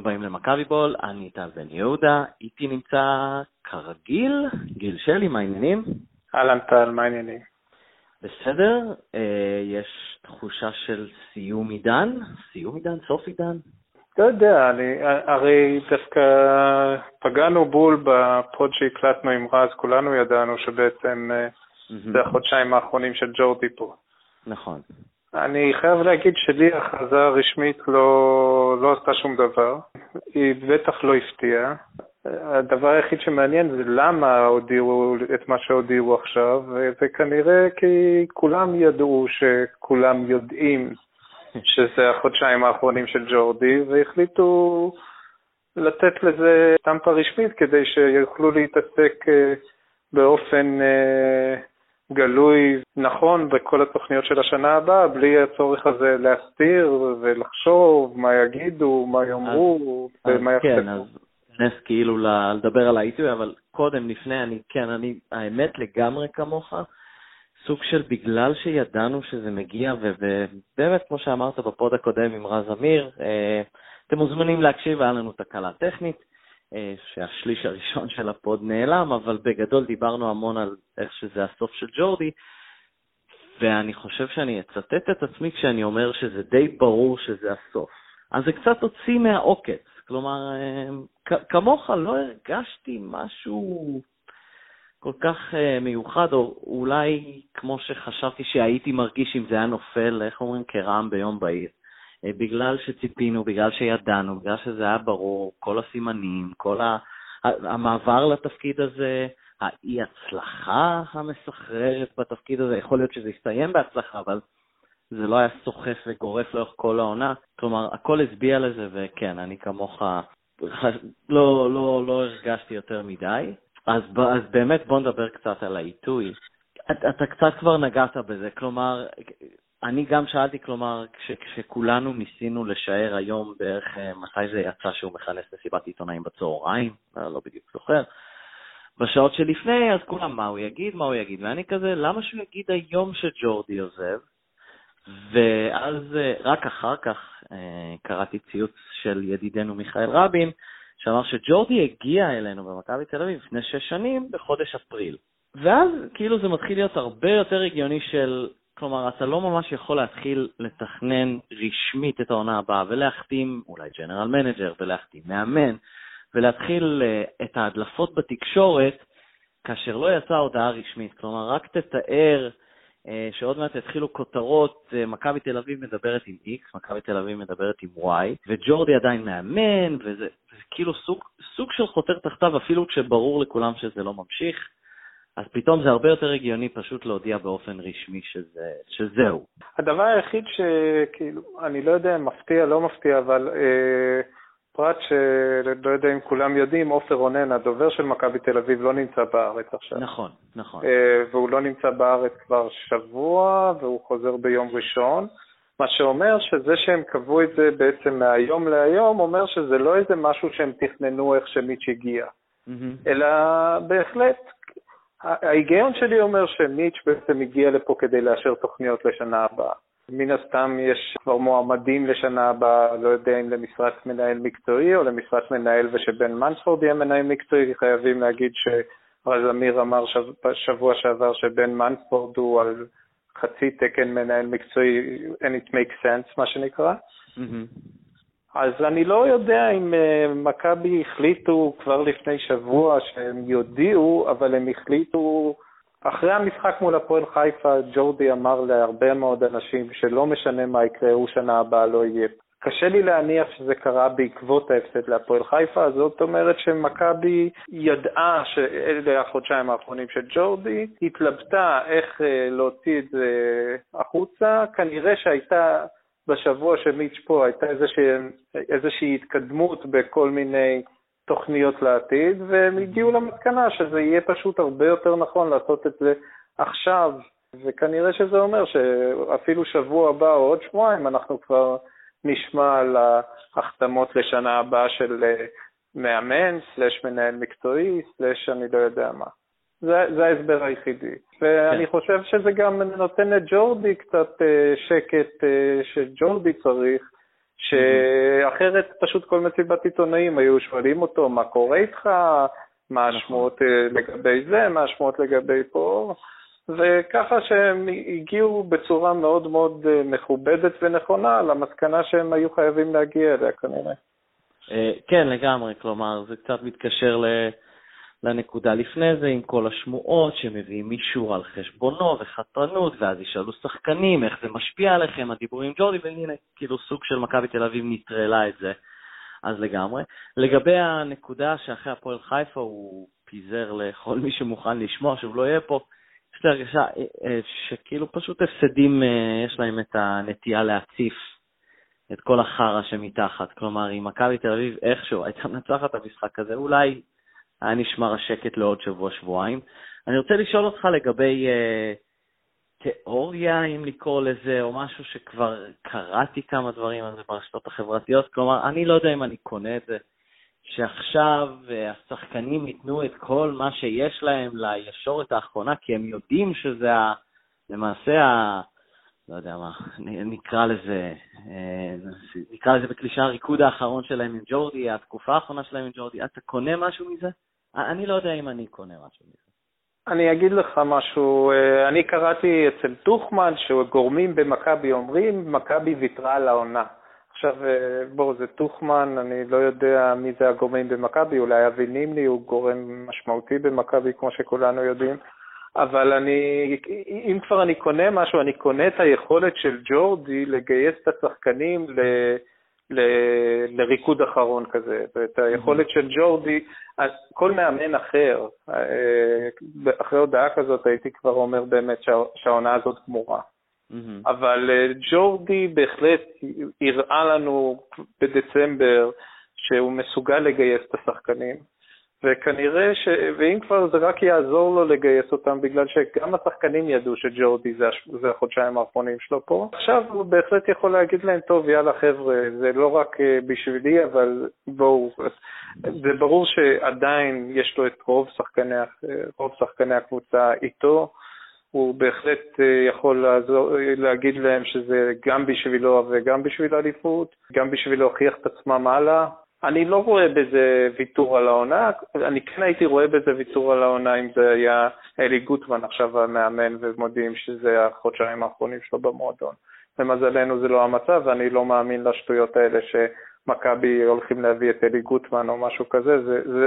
הבאים למכבי בול, אני טל בן יהודה, איתי נמצא כרגיל, גיל שלי, מה העניינים? אהלן טל, מה העניינים? בסדר, אה, יש תחושה של סיום עידן? סיום עידן? סוף עידן? לא יודע, אני, הרי דווקא פגענו בול בפוד שהקלטנו עם רז, כולנו ידענו שבעצם mm-hmm. זה החודשיים האחרונים של ג'ורדי פה. נכון. אני חייב להגיד שלי ההכרזה הרשמית לא, לא עשתה שום דבר. היא בטח לא הפתיעה. הדבר היחיד שמעניין זה למה הודיעו את מה שהודיעו עכשיו, וכנראה כי כולם ידעו שכולם יודעים שזה החודשיים האחרונים של ג'ורדי, והחליטו לתת לזה סטמפה רשמית כדי שיוכלו להתעסק אה, באופן אה, גלוי נכון בכל התוכניות של השנה הבאה, בלי הצורך הזה להסתיר ולחשוב מה יגידו, מה יאמרו ומה יחשבו. כן, אז נס כאילו לדבר על העיתוי, אבל קודם, לפני, אני, כן, אני, האמת לגמרי כמוך, סוג של בגלל שידענו שזה מגיע, ובאמת, כמו שאמרת ב pod הקודם עם רז אמיר, אה, אתם מוזמנים להקשיב, היה לנו תקלה טכנית. אה, שהשליש הראשון של ה pod נעלם, אבל בגדול דיברנו המון על איך שזה הסוף של ג'ורדי, ואני חושב שאני אצטט את עצמי כשאני אומר שזה די ברור שזה הסוף. אז זה קצת הוציא מהעוקץ, כלומר, אה, כמוך לא הרגשתי משהו כל כך אה, מיוחד, או אולי כמו שחשבתי שהייתי מרגיש אם זה היה נופל, איך אומרים, כרעם ביום בהיר. אה, בגלל שציפינו, בגלל שידענו, בגלל שזה היה ברור, כל הסימנים, כל ה... המעבר לתפקיד הזה, האי-הצלחה המסחררת בתפקיד הזה, יכול להיות שזה יסתיים בהצלחה, אבל זה לא היה סוחף וגורף לאורך כל העונה. כלומר, הכל הצביע לזה, וכן, אני כמוך לא, לא, לא הרגשתי יותר מדי. אז, אז באמת בוא נדבר קצת על העיתוי. אתה, אתה קצת כבר נגעת בזה, כלומר, אני גם שאלתי, כלומר, כש, כשכולנו ניסינו לשער היום בערך אה, מתי זה יצא שהוא מכנס מסיבת עיתונאים בצהריים, לא, לא בדיוק זוכר, בשעות שלפני, אז כולם, מה הוא יגיד, מה הוא יגיד, ואני כזה, למה שהוא יגיד היום שג'ורדי עוזב? ואז אה, רק אחר כך אה, קראתי ציוץ של ידידנו מיכאל רבין, שאמר שג'ורדי הגיע אלינו במכבי תל אביב לפני שש שנים בחודש אפריל. ואז כאילו זה מתחיל להיות הרבה יותר הגיוני של כלומר, אתה לא ממש יכול להתחיל לתכנן רשמית את העונה הבאה ולהחתים אולי general manager ולהחתים מאמן ולהתחיל uh, את ההדלפות בתקשורת כאשר לא יצאה הודעה רשמית. כלומר, רק תתאר uh, שעוד מעט יתחילו כותרות, uh, מכבי תל אביב מדברת עם X, מכבי תל אביב מדברת עם Y, וג'ורדי עדיין מאמן, וזה, כאילו סוג, סוג של חותר תחתיו, אפילו כשברור לכולם שזה לא ממשיך. אז פתאום זה הרבה יותר הגיוני פשוט להודיע באופן רשמי שזה, שזהו. הדבר היחיד שכאילו, אני לא יודע אם מפתיע, לא מפתיע, אבל אה, פרט שלא יודע אם כולם יודעים, עופר רונן, הדובר של מכבי תל אביב, לא נמצא בארץ עכשיו. נכון, נכון. אה, והוא לא נמצא בארץ כבר שבוע, והוא חוזר ביום ראשון. מה שאומר שזה שהם קבעו את זה בעצם מהיום להיום, אומר שזה לא איזה משהו שהם תכננו איך שמיץ' הגיע, mm-hmm. אלא בהחלט ההיגיון שלי אומר שמיץ' בעצם הגיע לפה כדי לאשר תוכניות לשנה הבאה. מן הסתם יש כבר מועמדים לשנה הבאה, לא יודע אם למשרת מנהל מקצועי או למשרת מנהל ושבן מנספורד יהיה מנהל מקצועי, חייבים להגיד שרז אמיר אמר שבוע שעבר שבן מנספורד הוא על חצי תקן מנהל מקצועי, and it makes sense, מה שנקרא. Mm-hmm. אז אני לא יודע אם uh, מכבי החליטו כבר לפני שבוע שהם יודיעו, אבל הם החליטו, אחרי המשחק מול הפועל חיפה, ג'ורדי אמר להרבה מאוד אנשים שלא משנה מה יקרה, הוא שנה הבאה לא יהיה. קשה לי להניח שזה קרה בעקבות ההפסד להפועל חיפה, זאת אומרת שמכבי ידעה שאלה החודשיים האחרונים של ג'ורדי, התלבטה איך uh, להוציא את זה החוצה, כנראה שהייתה... בשבוע שמיץ' פה הייתה איזושהי, איזושהי התקדמות בכל מיני תוכניות לעתיד, והם הגיעו למסקנה שזה יהיה פשוט הרבה יותר נכון לעשות את זה עכשיו, וכנראה שזה אומר שאפילו שבוע הבא או עוד שבועיים אנחנו כבר נשמע על ההחתמות לשנה הבאה של אה, מאמן, סלש מנהל מקצועי, סלש אני לא יודע מה. זה, זה ההסבר היחידי. ואני כן. חושב שזה גם נותן לג'ורדי קצת אה, שקט אה, שג'ורדי צריך, שאחרת פשוט כל מסיבת עיתונאים היו שואלים אותו, מה קורה איתך? מה נכון. השמועות אה, לגבי זה, מה השמועות לגבי פה, וככה שהם הגיעו בצורה מאוד מאוד מכובדת ונכונה למסקנה שהם היו חייבים להגיע אליה כנראה. אה, כן, לגמרי, כלומר, זה קצת מתקשר ל... לנקודה לפני זה, עם כל השמועות שמביאים מישהו על חשבונו וחתרנות, ואז ישאלו שחקנים איך זה משפיע עליכם, הדיבורים עם ג'ורדי, והנה, כאילו סוג של מכבי תל אביב נטרלה את זה. אז לגמרי. לגבי הנקודה שאחרי הפועל חיפה הוא פיזר לכל מי שמוכן לשמוע שהוא לא יהיה פה, יש לי הרגשה אה, אה, שכאילו פשוט הפסדים, אה, יש להם את הנטייה להציף את כל החרא שמתחת. כלומר, אם מכבי תל אביב איכשהו הייתה מנצחת את המשחק הזה, אולי היה נשמר השקט לעוד שבוע-שבועיים. אני רוצה לשאול אותך לגבי uh, תיאוריה, אם לקרוא לזה, או משהו שכבר קראתי כמה דברים על זה ברשתות החברתיות. כלומר, אני לא יודע אם אני קונה את זה, שעכשיו uh, השחקנים ייתנו את כל מה שיש להם לישורת האחרונה, כי הם יודעים שזה ה, למעשה ה... לא יודע מה, נקרא לזה, אה, נקרא לזה בקלישה הריקוד האחרון שלהם עם ג'ורדי, התקופה האחרונה שלהם עם ג'ורדי, אתה קונה משהו מזה? אני לא יודע אם אני קונה משהו מזה. אני אגיד לך משהו, אה, אני קראתי אצל טוחמן שגורמים במכבי אומרים, מכבי ויתרה על העונה. עכשיו, אה, בואו, זה טוחמן, אני לא יודע מי זה הגורמים במכבי, אולי אבי נימני הוא גורם משמעותי במכבי, כמו שכולנו יודעים, אבל אני, אם כבר אני קונה משהו, אני קונה את היכולת של ג'ורדי לגייס את השחקנים ל... ל, לריקוד אחרון כזה, ואת היכולת של ג'ורדי, אז כל מאמן אחר, אה, אחרי הודעה כזאת הייתי כבר אומר באמת שהעונה הזאת גמורה. Mm-hmm. אבל אה, ג'ורדי בהחלט הראה לנו בדצמבר שהוא מסוגל לגייס את השחקנים, וכנראה ש... ואם כבר זה רק יעזור לו לגייס אותם, בגלל שגם השחקנים ידעו שג'ורדי זה, הש... זה החודשיים האחרונים שלו פה. עכשיו הוא בהחלט יכול להגיד להם, טוב, יאללה חבר'ה, זה לא רק אה, בשבילי, אבל בואו, זה ברור שעדיין יש לו את רוב שחקני, רוב שחקני הקבוצה איתו. הוא בהחלט אה, יכול לעזור, להגיד להם שזה גם בשבילו וגם בשביל האליפות, גם בשביל להוכיח את עצמם הלאה, אני לא רואה בזה ויתור על העונה, אני כן הייתי רואה בזה ויתור על העונה אם זה היה אלי גוטמן עכשיו המאמן ומודיעים שזה החודשיים האחרונים שלו במועדון. למזלנו זה לא המצב, ואני לא מאמין לשטויות האלה שמכבי הולכים להביא את אלי גוטמן או משהו כזה, זה, זה,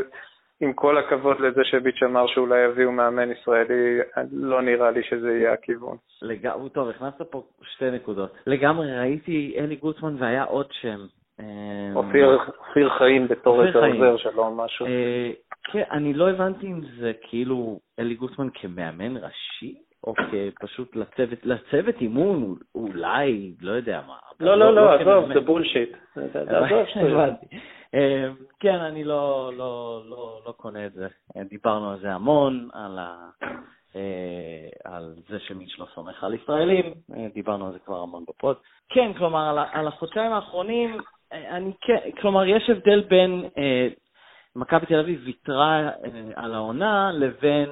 עם כל הכבוד לזה שביץ' אמר שאולי יביאו מאמן ישראלי, לא נראה לי שזה יהיה הכיוון. לגמרי, טוב, הכנסת פה שתי נקודות. לגמרי, ראיתי אלי גוטמן והיה עוד שם, אופיר חיים בתור איזה עוזר שלו משהו. אה, כן, אני לא הבנתי אם זה כאילו אלי גוטמן כמאמן ראשי, או כפשוט לצוות, לצוות אימון, אולי, לא יודע מה. לא, לא, לא, לא עזוב, זה בולשיט. אמ, כן, אני לא, לא, לא, קונה את זה. דיברנו על זה המון, על, ה, אה, על זה שמיץ' לא סומך על ישראלים, אה, דיברנו על זה כבר המון בפוד. כן, כלומר, על, על החודשיים האחרונים, אני כן, כלומר, יש הבדל בין אה, מכבי תל אביב ויתרה אה, על העונה לבין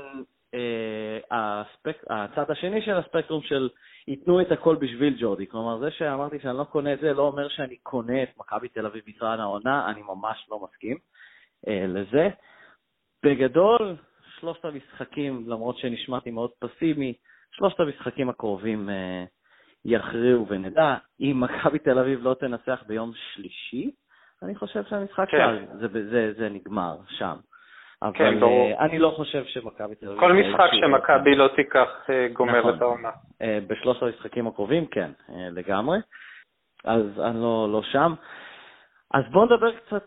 אה, הספק, הצד השני של הספקטרום של ייתנו את הכל בשביל ג'ורדי. כלומר, זה שאמרתי שאני לא קונה את זה, לא אומר שאני קונה את מכבי תל אביב ויתרה על העונה, אני ממש לא מסכים אה, לזה. בגדול, שלושת המשחקים, למרות שנשמעתי מאוד פסימי, שלושת המשחקים הקרובים אה, יכריעו ונדע. אם מכבי תל אביב לא תנצח ביום שלישי, אני חושב שהמשחק כן. קל, זה, זה, זה נגמר שם. אבל כן, ברור. Uh, אני לא חושב שמכבי תל אביב... כל משחק שמכבי לא תיקח uh, גומר נכון. את העונה. בשלושת המשחקים הקרובים, כן, לגמרי. אז אני לא, לא שם. אז בואו נדבר קצת,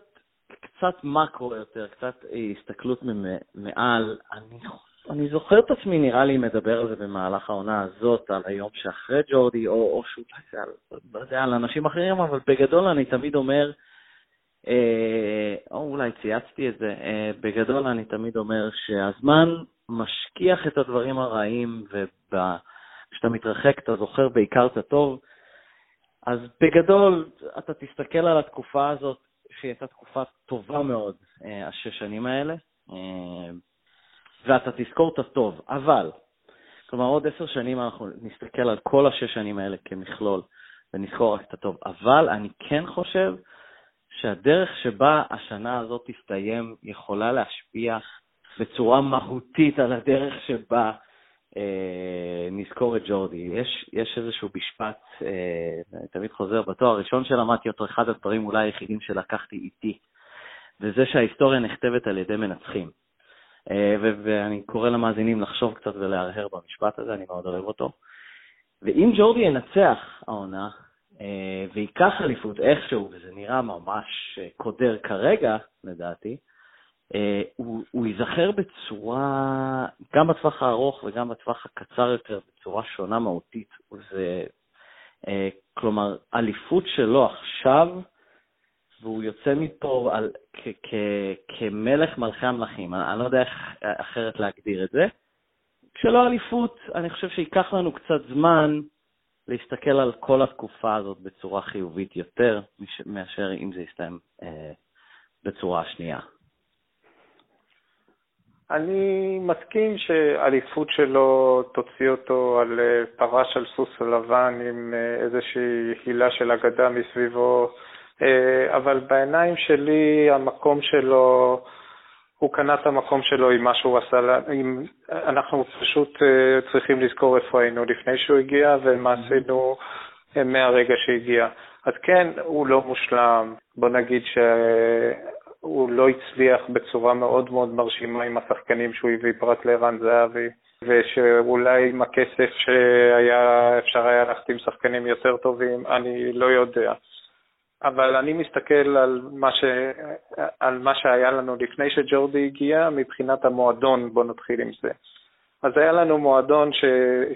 קצת מקרו יותר, קצת הסתכלות מעל. אני אני זוכר את עצמי, נראה לי, מדבר על זה במהלך העונה הזאת, על היום שאחרי ג'ורדי, או, או שאולי זה על, לא על אנשים אחרים, אבל בגדול אני תמיד אומר, אה, או אולי צייצתי את זה, אה, בגדול אני תמיד אומר שהזמן משכיח את הדברים הרעים, וכשאתה מתרחק אתה זוכר בעיקר את הטוב. אז בגדול, אתה תסתכל על התקופה הזאת, שהיא הייתה תקופה טובה מאוד, אה, השש שנים האלה. ואתה תזכור את הטוב. אבל, כלומר, עוד עשר שנים אנחנו נסתכל על כל השש שנים האלה כמכלול, ונזכור רק את הטוב. אבל אני כן חושב שהדרך שבה השנה הזאת תסתיים יכולה להשפיע בצורה מהותית על הדרך שבה אה, נזכור את ג'ורדי. יש, יש איזשהו משפט, אה, אני תמיד חוזר, בתואר הראשון שלמדתי אותו, אחד הדברים אולי היחידים שלקחתי איתי, וזה שההיסטוריה נכתבת על ידי מנצחים. אה, ואני קורא למאזינים לחשוב קצת ולהרהר במשפט הזה, אני מאוד אוהב אותו. ואם ג'ורדי ינצח העונה, אה, וייקח אליפות איכשהו, וזה נראה ממש אה, קודר כרגע, לדעתי, הוא, הוא ייזכר בצורה, גם בטווח הארוך וגם בטווח הקצר יותר, בצורה שונה מהותית. זה, כלומר, אליפות שלו עכשיו, והוא יוצא מפה על, כ, כ, כמלך מלכי המלכים, אני, אני לא יודע איך אחרת להגדיר את זה. כשלא אליפות, אני חושב שייקח לנו קצת זמן להסתכל על כל התקופה הזאת בצורה חיובית יותר, מאשר אם זה יסתיים אה, בצורה השנייה. אני מסכים שאליפות שלו תוציא אותו על אה, פרש על סוס לבן עם אה, איזושהי הילה של אגדה מסביבו אבל בעיניים שלי המקום שלו, הוא קנה את המקום שלו עם מה שהוא עשה, עם, אנחנו פשוט אה, צריכים לזכור איפה היינו לפני שהוא הגיע ומה mm-hmm. עשינו אה, מהרגע שהגיע. אז כן, הוא לא מושלם, בוא נגיד שהוא לא הצליח בצורה מאוד מאוד מרשימה עם השחקנים שהוא הביא פרט לערן זהבי. ושאולי עם הכסף שהיה אפשר היה להחתים שחקנים יותר טובים, אני לא יודע. אבל אני מסתכל על מה, ש... על מה שהיה לנו לפני שג'ורדי הגיע מבחינת המועדון, בואו נתחיל עם זה. אז היה לנו מועדון ש...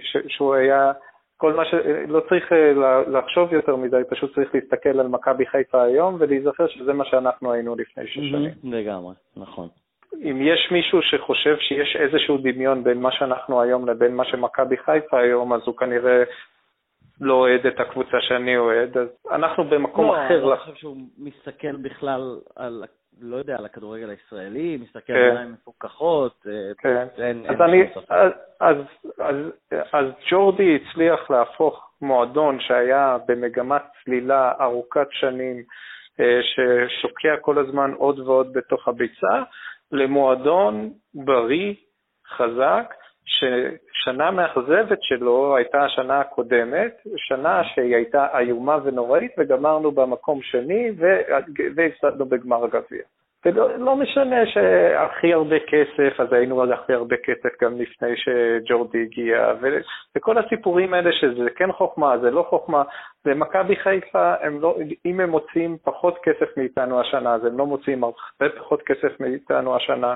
ש... שהוא היה, כל מה ש... לא צריך אה, לחשוב יותר מדי, פשוט צריך להסתכל על מכבי חיפה היום ולהיזכר שזה מה שאנחנו היינו לפני שש שנים. לגמרי, נכון. אם יש מישהו שחושב שיש איזשהו דמיון בין מה שאנחנו היום לבין מה שמכבי חיפה היום, אז הוא כנראה לא אוהד את הקבוצה שאני אוהד, אז אנחנו במקום לא, אחר. לא, אני חושב שהוא מסתכל בכלל על, לא יודע, על הכדורגל הישראלי, מסתכל כן. עיניים מפוקחות. אה, כן. אין, אז, אין אני, אז, אז, אז, אז ג'ורדי הצליח להפוך מועדון שהיה במגמת צלילה ארוכת שנים, אה, ששוקע כל הזמן עוד ועוד בתוך הביצה, למועדון בריא, חזק, ששנה מאכזבת שלו הייתה השנה הקודמת, שנה שהיא הייתה איומה ונוראית, וגמרנו במקום שני והפסדנו בגמר הגביע. ולא לא משנה שהכי הרבה כסף, אז היינו על הכי הרבה כסף גם לפני שג'ורדי הגיע, ו, וכל הסיפורים האלה שזה כן חוכמה, זה לא חוכמה, ומכבי חיפה, הם לא, אם הם מוצאים פחות כסף מאיתנו השנה, אז הם לא מוצאים הרבה פחות כסף מאיתנו השנה,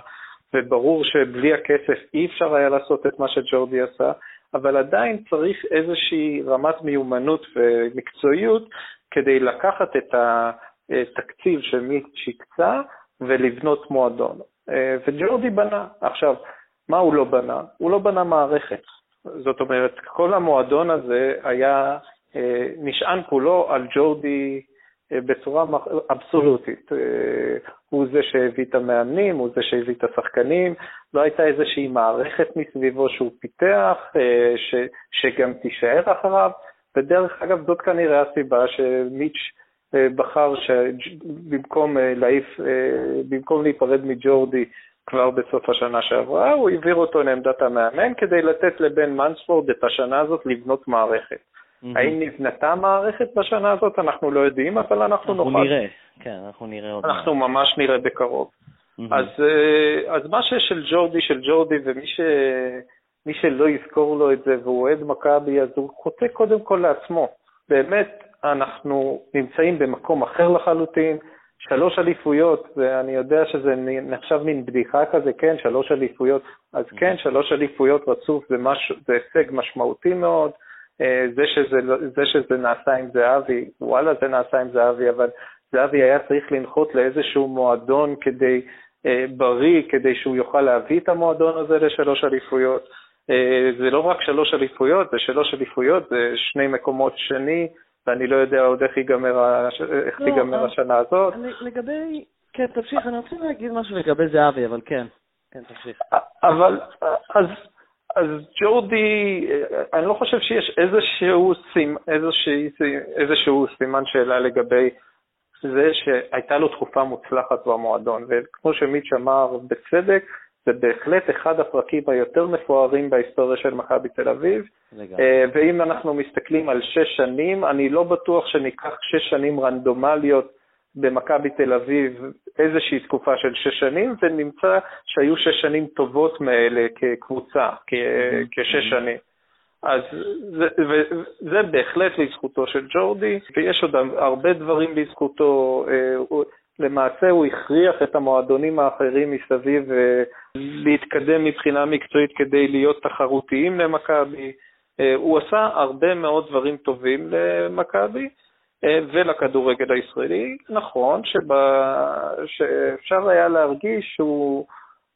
וברור שבלי הכסף אי אפשר היה לעשות את מה שג'ורדי עשה, אבל עדיין צריך איזושהי רמת מיומנות ומקצועיות כדי לקחת את התקציב של מי שהקצה ולבנות מועדון. וג'ורדי בנה. עכשיו, מה הוא לא בנה? הוא לא בנה מערכת. זאת אומרת, כל המועדון הזה היה, אה, נשען כולו על ג'ורדי בצורה אבסולוטית. אה, הוא זה שהביא את המאמנים, הוא זה שהביא את השחקנים, לא הייתה איזושהי מערכת מסביבו שהוא פיתח, אה, ש, שגם תישאר אחריו, ודרך אגב, זאת כנראה הסיבה שמיץ' בחר שבמקום להעיף, במקום להיפרד מג'ורדי כבר בסוף השנה שעברה, הוא העביר אותו לעמדת המאמן כדי לתת לבן מנספורד את השנה הזאת לבנות מערכת. האם נבנתה מערכת בשנה הזאת? אנחנו לא יודעים, אבל אנחנו, אנחנו נוכל. אנחנו נראה, כן, אנחנו נראה עוד. אנחנו ממש נראה בקרוב. אז, אה, אז מה ששל ג'ורדי, של ג'ורדי, ומי ש... מי שלא יזכור לו את זה והוא אוהד מכבי, אז הוא חוטא קודם כל לעצמו. באמת, אנחנו נמצאים במקום אחר לחלוטין, שלוש אליפויות, ואני יודע שזה נחשב מין בדיחה כזה, כן, שלוש אליפויות, אז כן, שלוש אליפויות רצוף זה, מש, זה הישג משמעותי מאוד. אה, זה שזה, זה שזה נעשה עם זהבי, וואלה זה נעשה עם זהבי, אבל זהבי היה צריך לנחות לאיזשהו מועדון כדי, אה, בריא, כדי שהוא יוכל להביא את המועדון הזה לשלוש אליפויות. אה, זה לא רק שלוש אליפויות, זה שלוש אליפויות, זה שני מקומות שני, ואני לא יודע עוד איך ייגמר, איך לא, תיגמר השנה הזאת. לגבי, כן, תמשיך, אני רוצה להגיד משהו לגבי זהבי, אבל כן, כן, תמשיך. אבל, אז אז ג'ורדי, אני לא חושב שיש איזשהו, סימ, איזשהו, איזשהו סימן שאלה לגבי זה שהייתה לו תקופה מוצלחת במועדון, וכמו שמיץ' אמר בצדק, זה בהחלט אחד הפרקים היותר מפוארים בהיסטוריה של מכבי תל אביב. לגמרי. אה, ואם אנחנו מסתכלים על שש שנים, אני לא בטוח שניקח שש שנים רנדומליות במכבי תל אביב איזושהי תקופה של שש שנים, ונמצא שהיו שש שנים טובות מאלה כקבוצה, כ- כשש שנים. אז זה, זה בהחלט לזכותו של ג'ורדי, ויש עוד הרבה דברים לזכותו. אה, למעשה הוא הכריח את המועדונים האחרים מסביב אה, להתקדם מבחינה מקצועית כדי להיות תחרותיים למכבי. אה, הוא עשה הרבה מאוד דברים טובים למכבי ולכדורגל הישראלי. נכון שבא, שאפשר היה להרגיש שהוא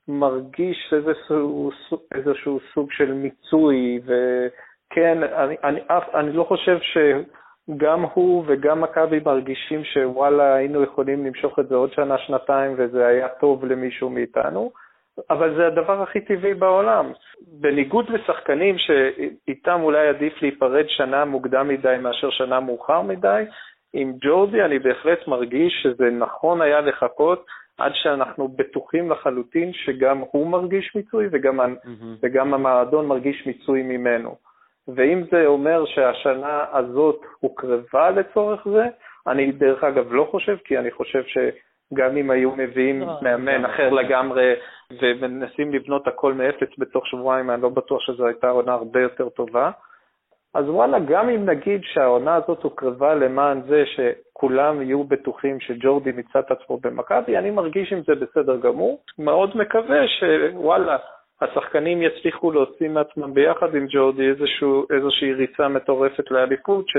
מרגיש איזשהו, איזשהו סוג של מיצוי, וכן, אני, אני, אני לא חושב שגם הוא וגם מכבי מרגישים שוואלה, היינו יכולים למשוך את זה עוד שנה, שנתיים, וזה היה טוב למישהו מאיתנו, אבל זה הדבר הכי טבעי בעולם. בניגוד לשחקנים שאיתם אולי עדיף להיפרד שנה מוקדם מדי מאשר שנה מאוחר מדי, עם ג'ורדי אני בהחלט מרגיש שזה נכון היה לחכות עד שאנחנו בטוחים לחלוטין שגם הוא מרגיש מיצוי וגם, mm-hmm. וגם המועדון מרגיש מיצוי ממנו. ואם זה אומר שהשנה הזאת הוקרבה לצורך זה, אני דרך אגב לא חושב, כי אני חושב שגם אם היו מביאים לא, מאמן. אחר לגמרי ומנסים לבנות הכל מאפס בתוך שבועיים, אני לא בטוח שזו הייתה עונה הרבה יותר טובה. אז וואלה, גם אם נגיד שהעונה הזאת הוקרבה למען זה שכולם יהיו בטוחים שג'ורדי מיצה את עצמו במכבי, אני מרגיש עם זה בסדר גמור. מאוד מקווה שוואלה, השחקנים יצליחו להוציא מעצמם ביחד עם ג'ורדי איזשהו, איזושהי ריצה מטורפת לאליפות, ש,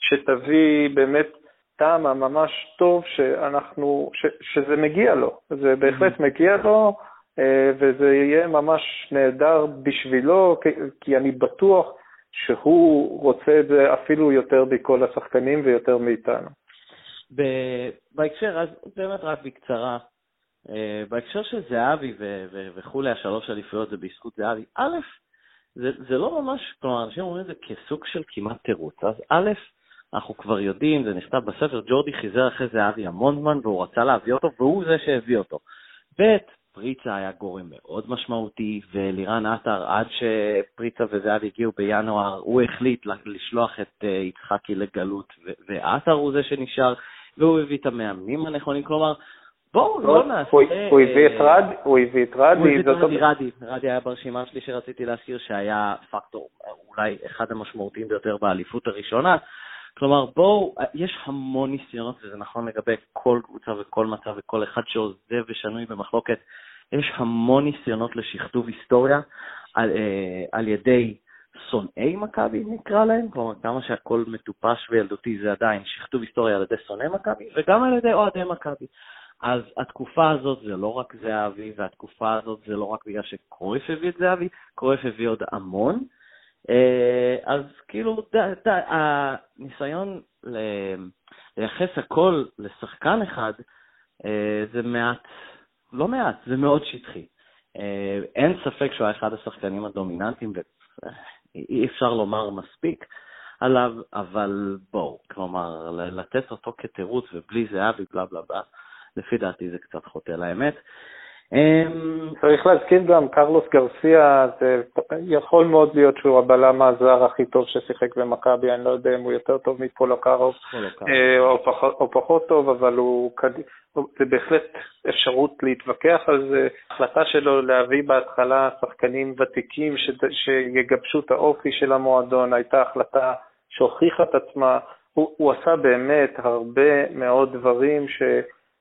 שתביא באמת טעם ממש טוב שאנחנו, ש, שזה מגיע לו. זה בהחלט mm-hmm. מגיע לו, אה, וזה יהיה ממש נהדר בשבילו, כי אני בטוח שהוא רוצה את זה אפילו יותר מכל השחקנים ויותר מאיתנו. בהקשר, אז באמת רק בקצרה, אה, בהקשר של זהבי וכולי, השלוש אליפויות זה בזכות זהבי, א', זה, זה לא ממש, כלומר, אנשים אומרים את זה כסוג של כמעט תירוץ. אז א', אנחנו כבר יודעים, זה נכתב בספר, ג'ורדי חיזר אחרי זהבי המון זמן והוא רצה להביא אותו, והוא זה שהביא אותו. ב', פריצה היה גורם מאוד משמעותי, ולירן עטר, עד שפריצה וזהב הגיעו בינואר, הוא החליט לשלוח את אה, יצחקי לגלות, ועטר הוא זה שנשאר, והוא הביא את המאמנים הנכונים, כלומר, בואו לא נעשה... הוא הביא את רד, הוא הביא את רדי. הוא הביא את רדי, רדי, רדי היה ברשימה שלי שרציתי להזכיר, שהיה פקטור אולי אחד המשמעותיים ביותר באליפות הראשונה. כלומר, בואו, יש המון ניסיונות, וזה נכון לגבי כל קבוצה וכל מצב וכל אחד שעוזב ושנוי במחלוקת. יש המון ניסיונות לשכתוב היסטוריה על, אה, על ידי שונאי מכבי, נקרא להם, כלומר, כמה שהכל מטופש וילדותי זה עדיין שכתוב היסטוריה על ידי שונאי מכבי, וגם על ידי אוהדי מכבי. אז התקופה הזאת זה לא רק זהבי, והתקופה הזאת זה לא רק בגלל שקרויף הביא את זהבי, קרויף הביא עוד המון. אה, אז כאילו, ד, הניסיון לייחס הכל לשחקן אחד, אה, זה מעט לא מעט, זה מאוד שטחי. אה, אין ספק שהוא היה אחד השחקנים הדומיננטיים, ואי אפשר לומר מספיק עליו, אבל בואו, כלומר, לתת אותו כתירוץ ובלי זהבי, בלה בלה בלה, לפי דעתי זה קצת חוטא לאמת. אמ, צריך להזכיר גם, קרלוס גרסיה, זה יכול מאוד להיות שהוא הבלם הזר הכי טוב ששיחק במכבי, אני לא יודע אם הוא יותר טוב מפולוקרוב אה, או פחות טוב, אבל הוא, זה בהחלט אפשרות להתווכח על זה. החלטה שלו להביא בהתחלה שחקנים ותיקים שיגבשו את האופי של המועדון הייתה החלטה שהוכיחה את עצמה. הוא, הוא עשה באמת הרבה מאוד דברים ש...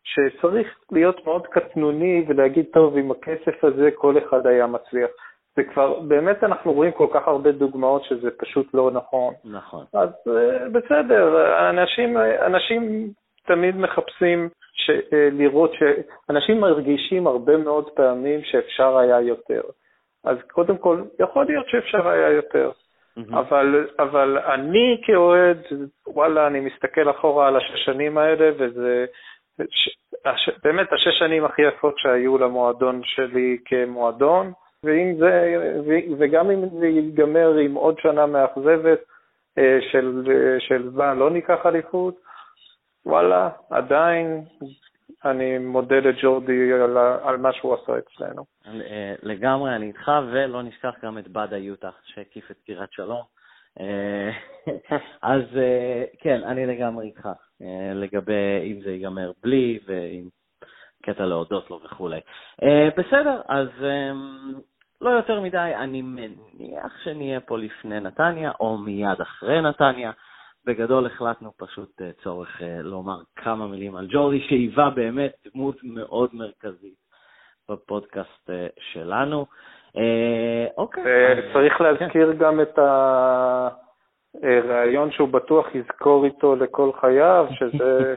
שצריך להיות מאוד קטנוני ולהגיד, טוב, עם הכסף הזה כל אחד היה מצליח. זה כבר, באמת אנחנו רואים כל כך הרבה דוגמאות שזה פשוט לא נכון. נכון. אז uh, בסדר, אנשים, אנשים תמיד מחפשים ש, uh, לראות ש... אנשים מרגישים הרבה מאוד פעמים שאפשר היה יותר. אז קודם כל, יכול להיות שאפשר היה יותר. Mm-hmm. אבל, אבל אני כאוהד, וואלה, אני מסתכל אחורה על השנים האלה, וזה באמת השש שנים הכי יפות שהיו למועדון שלי כמועדון, ואם זה, וגם אם זה ייגמר עם עוד שנה מאכזבת של, של מה, לא ניקח אליפות, וואלה, עדיין אני מודה לג'ורדי על, על מה שהוא עשה אצלנו. לגמרי, אני איתך, ולא נשכח גם את בדה יוטה שהקיף את קירת שלום. אה, אז אה, כן, אני לגמרי איתך, אה, לגבי אם זה ייגמר בלי ואם קטע להודות לו וכולי. בסדר, אז לא יותר מדי, אני מניח שנהיה פה לפני נתניה, או מיד אחרי נתניה. בגדול החלטנו פשוט צורך לומר כמה מילים על ג'ורדי, שהיווה באמת דמות מאוד מרכזית בפודקאסט שלנו. אה, אוקיי. צריך להזכיר כן. גם את הרעיון שהוא בטוח יזכור איתו לכל חייו, שזה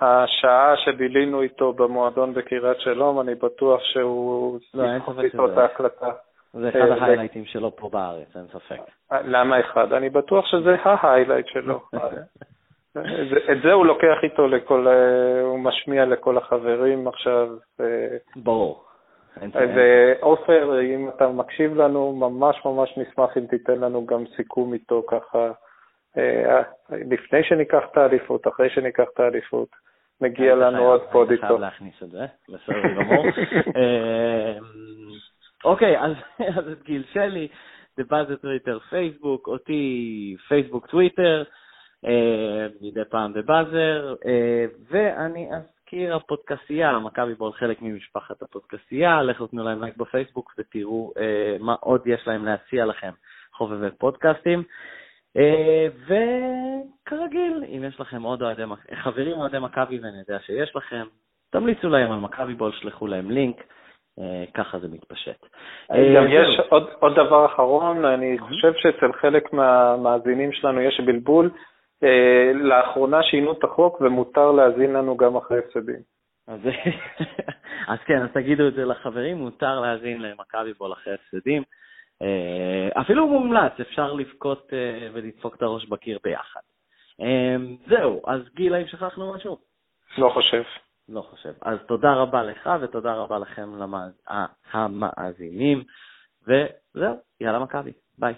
השעה שבילינו איתו במועדון בקריית שלום, אני בטוח שהוא לא, יזכור איתו את ההקלטה. זה אחד אה, ההיילייטים שלו פה בארץ, אין ספק. למה אחד? אני בטוח שזה ההיילייט שלו. את זה הוא לוקח איתו לכל, אה, הוא משמיע לכל החברים עכשיו. ברור. ועופר, אם אתה מקשיב לנו, ממש ממש נשמח אם תיתן לנו גם סיכום איתו ככה, אה, לפני שניקח את האליפות, אחרי שניקח את האליפות, מגיע לנו עוד pod איתו. אני חייב להכניס את זה, בסדר גמור. אה, אוקיי, אז את גיל שלי, טוויטר פייסבוק, אותי פייסבוק טוויטר, אה, מדי פעם בבאזר, ואני להזכיר, הפודקסייה, מכבי בול חלק ממשפחת הפודקסייה, לכו תנו להם לייק בפייסבוק ותראו אה, מה עוד יש להם להציע לכם, חובבי פודקאסטים. אה, וכרגיל, אם יש לכם עוד אוהדי, חברים אוהדי מכבי ואני יודע שיש לכם, תמליצו להם על מכבי בול, שלחו להם לינק. אה, ככה זה מתפשט. אה, גם יש עוד, עוד דבר אחרון, אני חושב שאצל חלק מהמאזינים שלנו יש בלבול. אה, לאחרונה שינו את החוק ומותר להאזין לנו גם אחרי הפסדים. אז, אז כן, אז תגידו את זה לחברים, מותר להאזין למכבי בול אחרי הפסדים. אה, אפילו מומלץ, אפשר לבכות אה, ולדפוק את הראש בקיר ביחד. זהו, אז גיל, האם שכחנו משהו? לא חושב. לא חושב. אז תודה רבה לך ותודה רבה לכם המאזינים, וזהו, יאללה מכבי, ביי.